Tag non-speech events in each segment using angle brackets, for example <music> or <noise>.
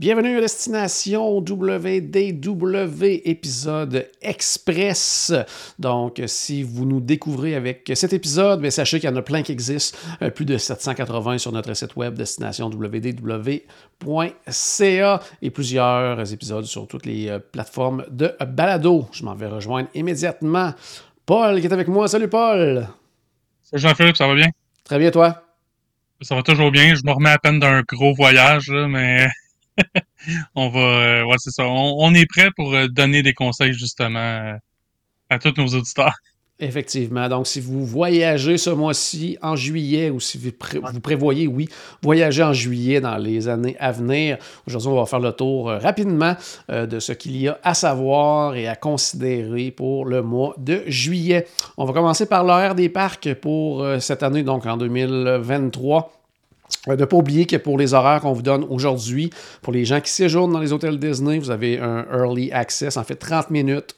Bienvenue à Destination WDW, épisode express. Donc, si vous nous découvrez avec cet épisode, sachez qu'il y en a plein qui existent, euh, plus de 780 sur notre site web destination www.ca et plusieurs épisodes sur toutes les euh, plateformes de balado. Je m'en vais rejoindre immédiatement Paul qui est avec moi. Salut Paul! Salut Jean-Philippe, ça va bien? Très bien, toi? Ça va toujours bien. Je me remets à peine d'un gros voyage, mais <laughs> on va, euh, c'est ça. On, est prêt pour euh, donner des conseils justement euh, à tous nos auditeurs. Effectivement. Donc, si vous voyagez ce mois-ci en juillet ou si vous, prévoyez, oui, voyager en juillet dans les années à venir, aujourd'hui, on va faire le tour rapidement de ce qu'il y a à savoir et à considérer pour le mois de juillet. On va commencer par l'horaire des parcs pour cette année, donc en 2023. Euh, ne pas oublier que pour les horaires qu'on vous donne aujourd'hui, pour les gens qui séjournent dans les hôtels Disney, vous avez un early access, en fait 30 minutes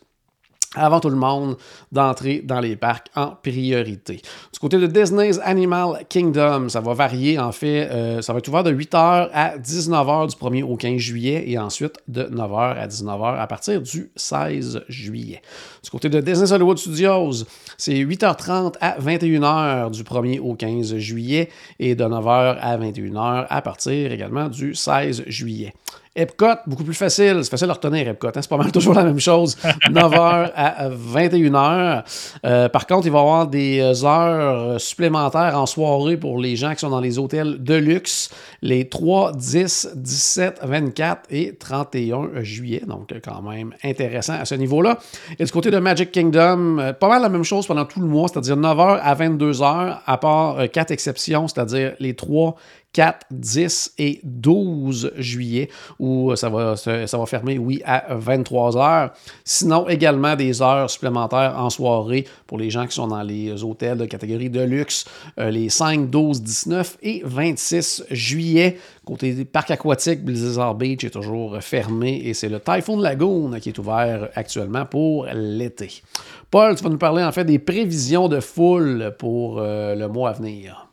avant tout le monde d'entrer dans les parcs en priorité. Du côté de Disney's Animal Kingdom, ça va varier en fait, euh, ça va être ouvert de 8h à 19h du 1er au 15 juillet et ensuite de 9h à 19h à partir du 16 juillet. Du côté de Disney Hollywood Studios, c'est 8h30 à 21h du 1er au 15 juillet et de 9h à 21h à partir également du 16 juillet. Epcot, beaucoup plus facile. C'est facile à retenir, Epcot. Hein. C'est pas mal <laughs> toujours la même chose. 9h à 21h. Euh, par contre, il va y avoir des heures supplémentaires en soirée pour les gens qui sont dans les hôtels de luxe les 3, 10, 17, 24 et 31 juillet. Donc, quand même intéressant à ce niveau-là. Et du côté de Magic Kingdom, euh, pas mal la même chose pendant tout le mois, c'est-à-dire 9h à 22h, à part euh, quatre exceptions, c'est-à-dire les 3, 4, 10 et 12 juillet, où ça va, ça va fermer, oui, à 23 heures. Sinon, également des heures supplémentaires en soirée pour les gens qui sont dans les hôtels de catégorie de luxe, euh, les 5, 12, 19 et 26 juillet. Côté des parcs aquatiques, Blizzard Beach est toujours fermé et c'est le Typhoon Lagoon qui est ouvert actuellement pour l'été. Paul, tu vas nous parler en fait des prévisions de foule pour euh, le mois à venir.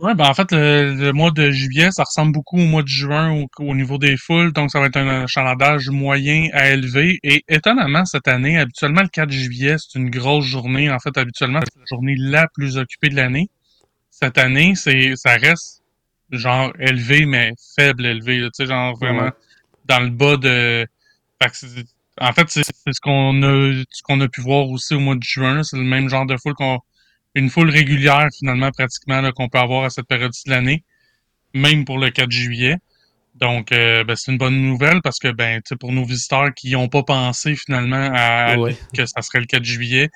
Ouais, ben en fait, le, mois de juillet, ça ressemble beaucoup au mois de juin au, niveau des foules, donc ça va être un achalandage moyen à élevé. Et étonnamment, cette année, habituellement, le 4 juillet, c'est une grosse journée. En fait, habituellement, c'est la journée la plus occupée de l'année. Cette année, c'est ça reste genre élevé, mais faible élevé. Tu sais, genre vraiment dans le bas de. en fait, c'est ce qu'on a ce qu'on a pu voir aussi au mois de juin. C'est le même genre de foule qu'on une foule régulière finalement pratiquement qu'on peut avoir à cette période de l'année, même pour le 4 juillet. Donc, euh, ben, c'est une bonne nouvelle parce que ben, pour nos visiteurs qui n'ont pas pensé finalement à, que ça serait le 4 juillet,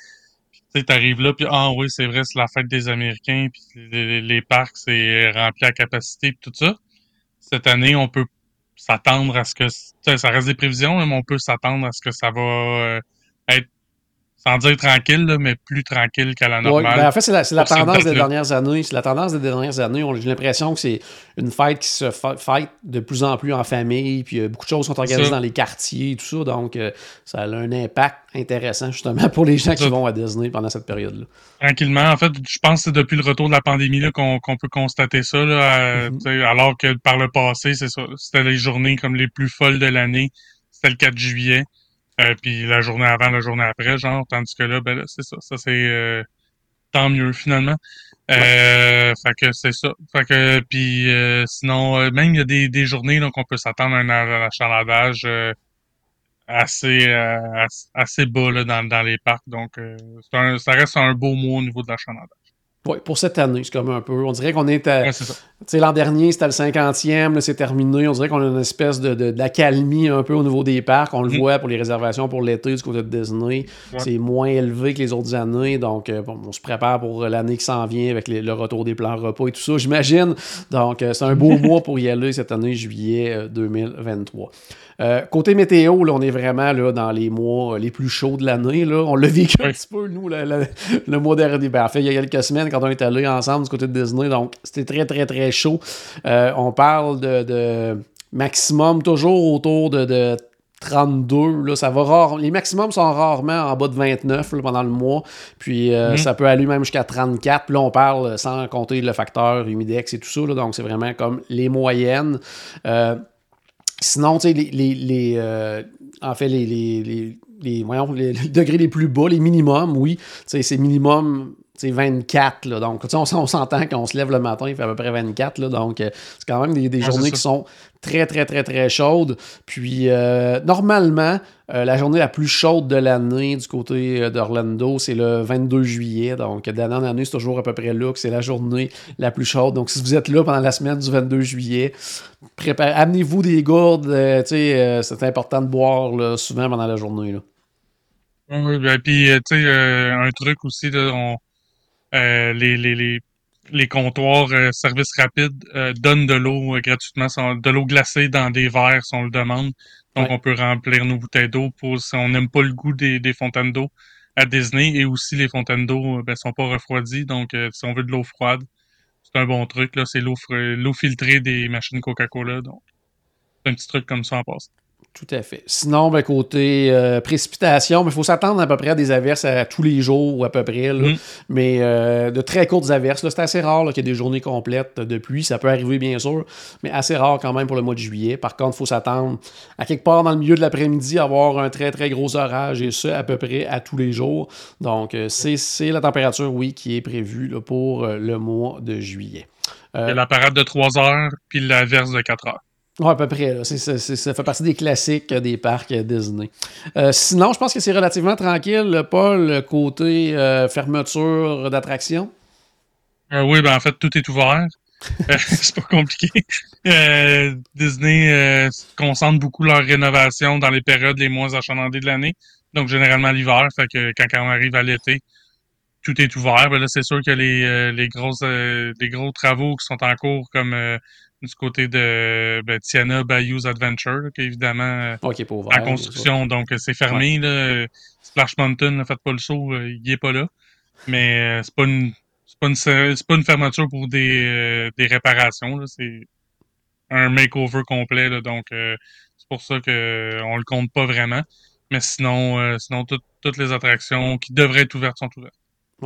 tu arrives là, puis ah oui, c'est vrai, c'est la fête des Américains, puis les, parcs, c'est rempli à capacité, puis tout ça. Cette année, on peut s'attendre à ce que, ça reste des prévisions, mais on peut s'attendre à ce que ça va euh, être sans dire tranquille, mais plus tranquille qu'à la normale. Ben, en fait, c'est la, tendance des dernières années. C'est la tendance des dernières années. J'ai l'impression que c'est une fête qui se fête de plus en plus en famille, puis euh, beaucoup de choses sont organisées dans les quartiers et tout ça. Donc, euh, ça a un impact intéressant, justement, pour les gens qui vont à Disney pendant cette période-là. Tranquillement. En fait, je pense que c'est depuis le retour de la pandémie qu'on peut constater ça. Mm-hmm. Alors que par le passé, c'est ça. C'était les journées comme les plus folles de l'année. C'était le 4 juillet. Euh, puis la journée avant, la journée après, genre, tandis que là, ben là, c'est ça. Ça, c'est euh, tant mieux finalement. Euh, fait que c'est ça. Fait que puis euh, sinon, même il y a des, des journées donc on peut s'attendre à un achalandage assez assez bas là, dans, dans les parcs. Donc ça reste un beau mot au niveau de l'achalandage. Oui, pour cette année, c'est comme un peu. On dirait qu'on est à. l'an dernier, c'était le 50e, c'est terminé. On dirait qu'on a une espèce de, d'accalmie un peu au niveau des parcs. On le mm. voit pour les réservations pour l'été du côté de Disney. C'est moins élevé que les autres années. Donc, euh, on se prépare pour l'année qui s'en vient avec le retour des plans repas et tout ça, j'imagine. Donc, euh, c'est un beau <laughs> mois pour y aller cette année, juillet 2023. Euh, côté météo, là, on est vraiment là, dans les mois les plus chauds de l'année. On l'a <laughs> vécu un petit peu, nous, le mois dernier. Ben, en fait, il y a quelques semaines, quand on est allé ensemble du côté de Disney. Donc, c'était très, très, très chaud. Euh, on parle de, maximum toujours autour de, 32. Là, ça va rare, les maximums sont rarement en bas de 29 pendant le mois. Puis euh, mhm. ça peut aller même jusqu'à 34. Puis là, on parle sans compter le facteur humidex et tout ça. donc, c'est vraiment comme les moyennes. Sinon, tu sais, les, les, en fait, les, les, les, voyons, les, degrés les plus bas, les minimums, oui, c'est minimum 24. Là, donc, on, on s'entend qu'on se lève le matin, il fait à peu près 24. Là, donc, euh, c'est quand même des, journées qui sont très, très, très, très chaudes. Puis, euh, normalement, euh, la journée la plus chaude de l'année du côté d'Orlando, c'est le 22 juillet. Donc, d'année en année, c'est toujours à peu près là que c'est la journée la plus chaude. Donc, si vous êtes là pendant la semaine du 22 juillet, amenez-vous des gourdes. c'est important de boire souvent pendant la journée. Là. Oui, ben, puis, tu sais, un truc aussi, là, on les, les, les, les, comptoirs euh, service rapide euh, donnent de l'eau gratuitement, de l'eau glacée dans des verres si on le demande. Donc, on peut remplir nos bouteilles d'eau pour si on n'aime pas le goût des, des fontaines d'eau à Disney. Et aussi, les fontaines d'eau ben, sont pas refroidies. Donc, si on veut de l'eau froide, c'est un bon truc. là C'est l'eau l'eau filtrée des machines Coca-Cola. Donc, c'est un petit truc comme ça en passant. Tout à fait. Sinon, ben, côté euh, précipitation, il faut s'attendre à peu près à des averses à, tous les jours ou à peu près. Mm. Mais euh, de très courtes averses. C'est assez rare qu'il y ait des journées complètes de pluie. Ça peut arriver, bien sûr, mais assez rare quand même pour le mois de juillet. Par contre, il faut s'attendre à quelque part dans le milieu de l'après-midi à avoir un très, très gros orage et ce, à peu près à tous les jours. Donc, euh, c'est la température, oui, qui est prévue pour le mois de juillet. La parade de 3 heures puis l'averse de 4 heures. Oui, à peu près. ça fait partie des classiques des parcs Disney. Euh, sinon, je pense que c'est relativement tranquille, Paul, côté euh, fermeture d'attraction. Euh, oui, ben en fait, tout est ouvert. <laughs> c'est pas compliqué. Disney concentre beaucoup leur rénovation dans les périodes les moins achalandées de l'année. Donc, généralement l'hiver. Fait que quand, on arrive à l'été, tout est ouvert. Ben là, c'est sûr que les, les grosses les gros travaux qui sont en cours, comme du côté de ben, Tiana Bayou's Adventure, qui est évidemment okay, en construction, donc euh, c'est fermé. Là. Splash Mountain, ne faites pas le saut, euh, il est pas là. Mais euh, c'est pas une c'est pas une pas une fermeture pour des, des réparations. C'est un makeover complet, là, donc c'est pour ça que on le compte pas vraiment. Mais sinon, sinon toutes les attractions qui devraient être ouvertes sont ouvertes.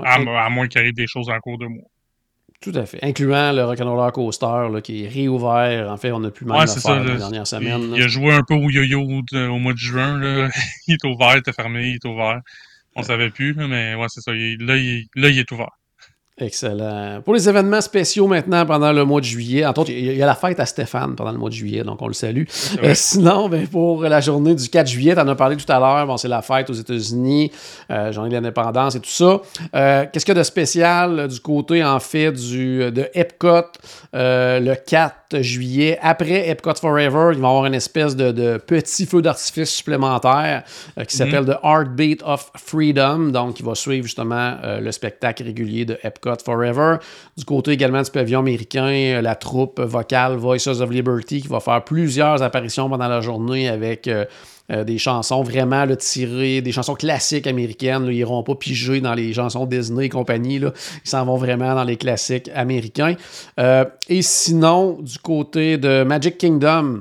à, à, moins qu'il arrive des choses en cours de mois. Tout à fait. Incluant le Rock'n'Roller Coaster là, qui est réouvert. En fait, on n'a plus mal ouais, le faire la dernière semaine. Il, a joué un peu au yo-yo au mois de juin. Là. <laughs> il est ouvert, il était fermé, il est ouvert. On ne savait plus, mais ouais, c'est ça. là, il, là, il est ouvert. Excellent. Pour les événements spéciaux maintenant pendant le mois de juillet, entre autres, il y a la fête à Stéphane pendant le mois de juillet, donc on le salue. Euh, sinon, ben, pour la journée du 4 juillet, tu en as parlé tout à l'heure, bon, c'est la fête aux États-Unis, euh, journée de l'indépendance et tout ça. Euh, qu'est-ce qu'il y a de spécial du côté, en fait, du, de Epcot le 4 juillet? Après Epcot Forever, il va y avoir une espèce de, petit feu d'artifice supplémentaire qui mhm. s'appelle The Heartbeat of Freedom, donc qui va suivre justement le spectacle régulier de Epcot Forever. Du côté également du pavillon américain, euh, la troupe vocale Voices of Liberty qui va faire plusieurs apparitions pendant la journée avec euh, euh, des chansons vraiment tirées, des chansons classiques américaines. ils n'iront pas piger dans les chansons Disney et compagnie. Ils s'en vont vraiment dans les classiques américains. et sinon, du côté de Magic Kingdom,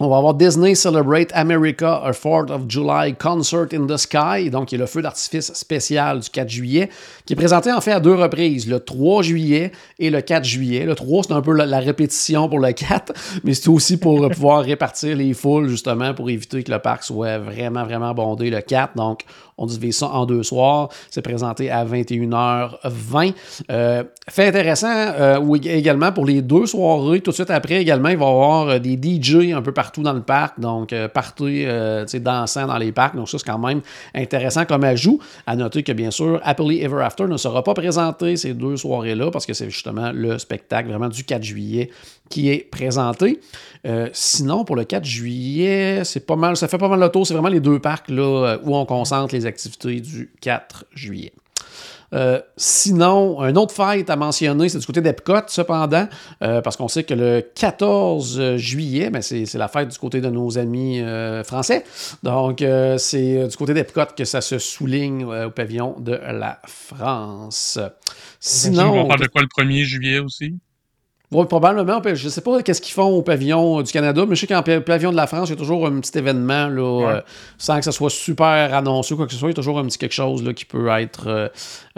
on va avoir Disney Celebrate America, a 4th of July Concert in the Sky, donc qui est le feu d'artifice spécial du 4 juillet, qui est présenté en fait à deux reprises, le 3 juillet et le 4 juillet. Le 3, c'est un peu la, répétition pour le 4, <laughs> mais c'est aussi pour pouvoir répartir les foules, justement, pour éviter que le parc soit vraiment, vraiment bondé le 4. Donc, on divise ça en deux soirs. C'est présenté à 21h20. Euh, fait intéressant euh, également pour les deux soirées. Tout de suite après, également, il va y avoir euh, des DJ un peu partout dans le parc. Donc, partout, dansant dans les parcs. Donc, ça, c'est quand même intéressant comme ajout. À noter que, bien sûr, Happily Ever After ne sera pas présenté ces deux soirées-là parce que c'est justement le spectacle vraiment du 4 juillet qui est présenté. Euh, sinon, pour le 4 juillet, c'est pas mal, ça fait pas mal le tour. C'est vraiment les deux parcs là, euh, où on concentre les activités du 4 juillet. Euh, sinon, un autre fête à mentionner, c'est du côté d'Epcot, cependant, parce qu'on sait que le 14 juillet, ben c'est la fête du côté de nos amis français. Donc, c'est du côté d'Epcot que ça se souligne au pavillon de la France. Sinon. On parle de quoi le 1er juillet aussi? Oui, probablement. Je ne sais pas qu'est-ce qu'ils font au pavillon du Canada, mais je sais qu'en pavillon de la France, il y a toujours un petit événement, là, euh, sans que ça soit super annoncé ou quoi que ce soit. Il y a toujours un petit quelque chose là, qui peut être euh,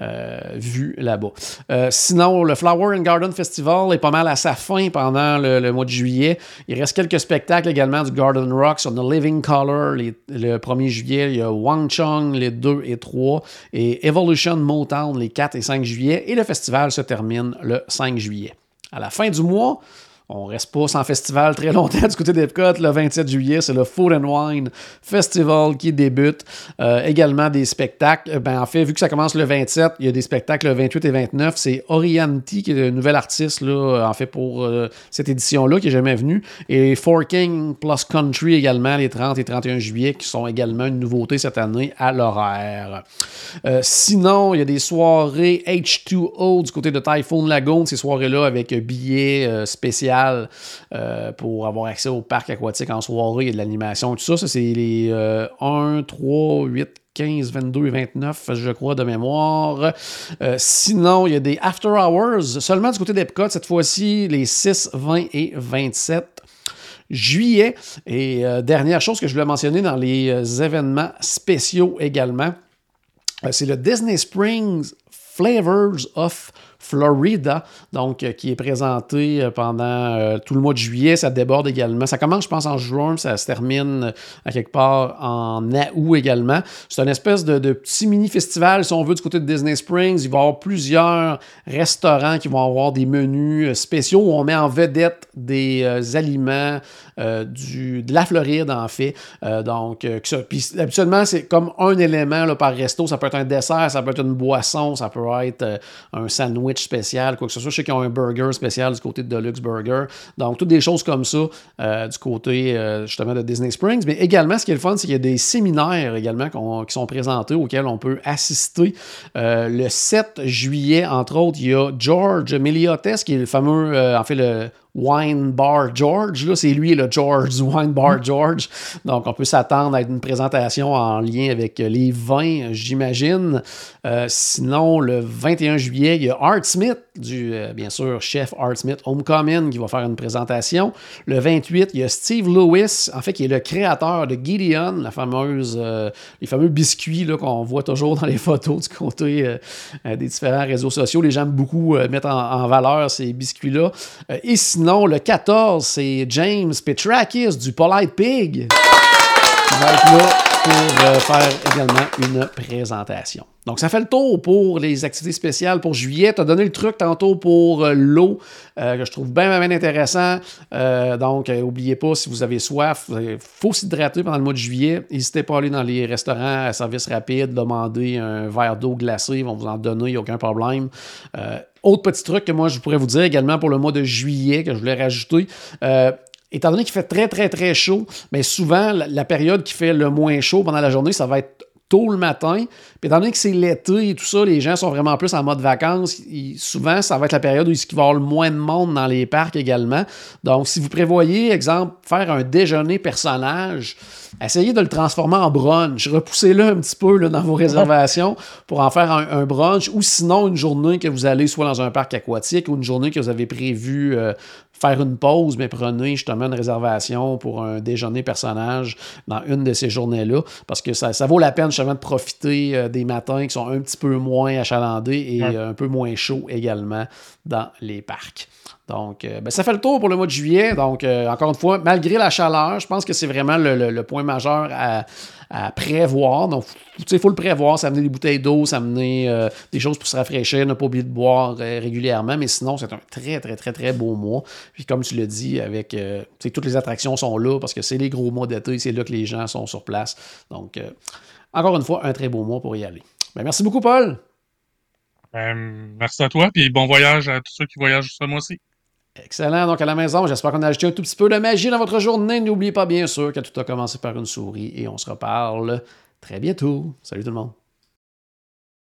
euh, vu là-bas. sinon, le Flower and Garden Festival est pas mal à sa fin pendant le, mois de juillet. Il reste quelques spectacles également du Garden Rocks on the Living Color le 1er juillet. Il y a Wang Chong les 2 et 3 et Evolution Motown les 4 et 5 juillet. Et le festival se termine le 5 juillet. À la fin du mois, on reste pas sans festival très longtemps du côté d'Epcot. Le 27 juillet, c'est le Food and Wine Festival qui débute. Euh, également des spectacles. Ben, en fait, vu que ça commence le 27, il y a des spectacles le 28 et 29. C'est Orianti qui est le nouvel artiste, là, en fait, pour euh, cette édition-là, qui est jamais venu. Et Forking Plus Country également, les 30 et 31 juillet, qui sont également une nouveauté cette année à l'horaire. Euh, sinon, il y a des soirées H2O du côté de Typhoon Lagoon, ces soirées-là avec billets spéciaux euh, pour avoir accès au parc aquatique en soirée et de l'animation, tout ça. Ça, c'est les 1, 3, 8, 15, 22 et 29, je crois, de mémoire. Euh, sinon, il y a des after hours, seulement du côté d'Epcot, cette fois-ci, les 6, 20 et 27 juillet. Et euh, dernière chose que je voulais mentionner dans les événements spéciaux également, c'est le Disney Springs Flavors of Florida, donc euh, qui est présenté euh, pendant euh, tout le mois de juillet. Ça déborde également. Ça commence, je pense, en juin, ça se termine à quelque part en août également. C'est une espèce de, petit mini-festival, si on veut, du côté de Disney Springs. Il va y avoir plusieurs restaurants qui vont avoir des menus spéciaux où on met en vedette des aliments du, de la Floride, en fait. donc, puis habituellement, c'est comme un élément par resto. Ça peut être un dessert, ça peut être une boisson, ça peut être un sandwich spécial, quoi que ce soit. Je sais qu'ils ont un burger spécial du côté de Deluxe Burger. Donc, toutes des choses comme ça euh, du côté euh, justement de Disney Springs. Mais également, ce qui est le fun, c'est qu'il y a des séminaires également qui sont présentés auxquels on peut assister. Euh, le 7 juillet, entre autres, il y a George Meliotes, qui est le fameux, en fait, le Wine Bar George. Là, c'est lui, le George, <laughs> Wine Bar mm. George. Donc, on peut s'attendre à une présentation en lien avec les vins, j'imagine. Euh, sinon, le 21 juillet, il y a Art Smith, du, euh, bien sûr, chef Art Smith Homecoming, qui va faire une présentation. Le 28, il y a Steve Lewis, en fait, qui est le créateur de Gideon, euh, les fameux biscuits qu'on voit toujours dans les photos du côté des différents réseaux sociaux. Les gens beaucoup mettre en, valeur ces biscuits-là. et sinon, le 14, c'est James Petrakis du Polite Pig qui va être là pour euh, faire également une présentation. Donc, ça fait le tour pour les activités spéciales pour juillet. Tu as donné le truc tantôt pour euh, l'eau, euh, que je trouve bien, bien, intéressant. donc, n'oubliez pas, si vous avez soif, il faut s'hydrater pendant le mois de juillet. N'hésitez pas à aller dans les restaurants à service rapide, demander un verre d'eau glacée. Ils vont vous en donner, il n'y a aucun problème. Autre petit truc que moi, je pourrais vous dire également pour le mois de juillet, que je voulais rajouter. Euh, étant donné qu'il fait très, très, très chaud, mais souvent, la, période qui fait le moins chaud pendant la journée, ça va être tôt le matin. Puis étant donné que c'est l'été et tout ça, les gens sont vraiment plus en mode vacances. souvent, ça va être la période où il va y avoir le moins de monde dans les parcs également. Donc, si vous prévoyez, exemple, faire un déjeuner personnage, essayez de le transformer en brunch. Repoussez-le un petit peu là, dans vos réservations <laughs> pour en faire un, brunch ou sinon une journée que vous allez soit dans un parc aquatique ou une journée que vous avez prévu euh, faire une pause, mais prenez justement une réservation pour un déjeuner personnage dans une de ces journées-là parce que ça, vaut la peine justement de profiter euh, des matins qui sont un petit peu moins achalandés et un peu moins chauds également dans les parcs. Donc, euh, ben, ça fait le tour pour le mois de juillet. Donc, euh, encore une fois, malgré la chaleur, je pense que c'est vraiment le, point majeur à, prévoir. Donc, il faut le prévoir, ça amener des bouteilles d'eau, ça amener euh, des choses pour se rafraîchir, ne pas oublier de boire régulièrement. Mais sinon, c'est un très, très, très, très beau mois. Puis, comme tu l'as dit, avec toutes les attractions sont là parce que c'est les gros mois d'été, c'est là que les gens sont sur place. Donc, encore une fois, un très beau mois pour y aller. Ben, merci beaucoup, Paul. Ben, merci à toi, puis bon voyage à tous ceux qui voyagent ce mois-ci. Excellent. Donc, à la maison, j'espère qu'on a ajouté un tout petit peu de magie dans votre journée. N'oubliez pas, bien sûr, que tout a commencé par une souris et on se reparle très bientôt. Salut tout le monde.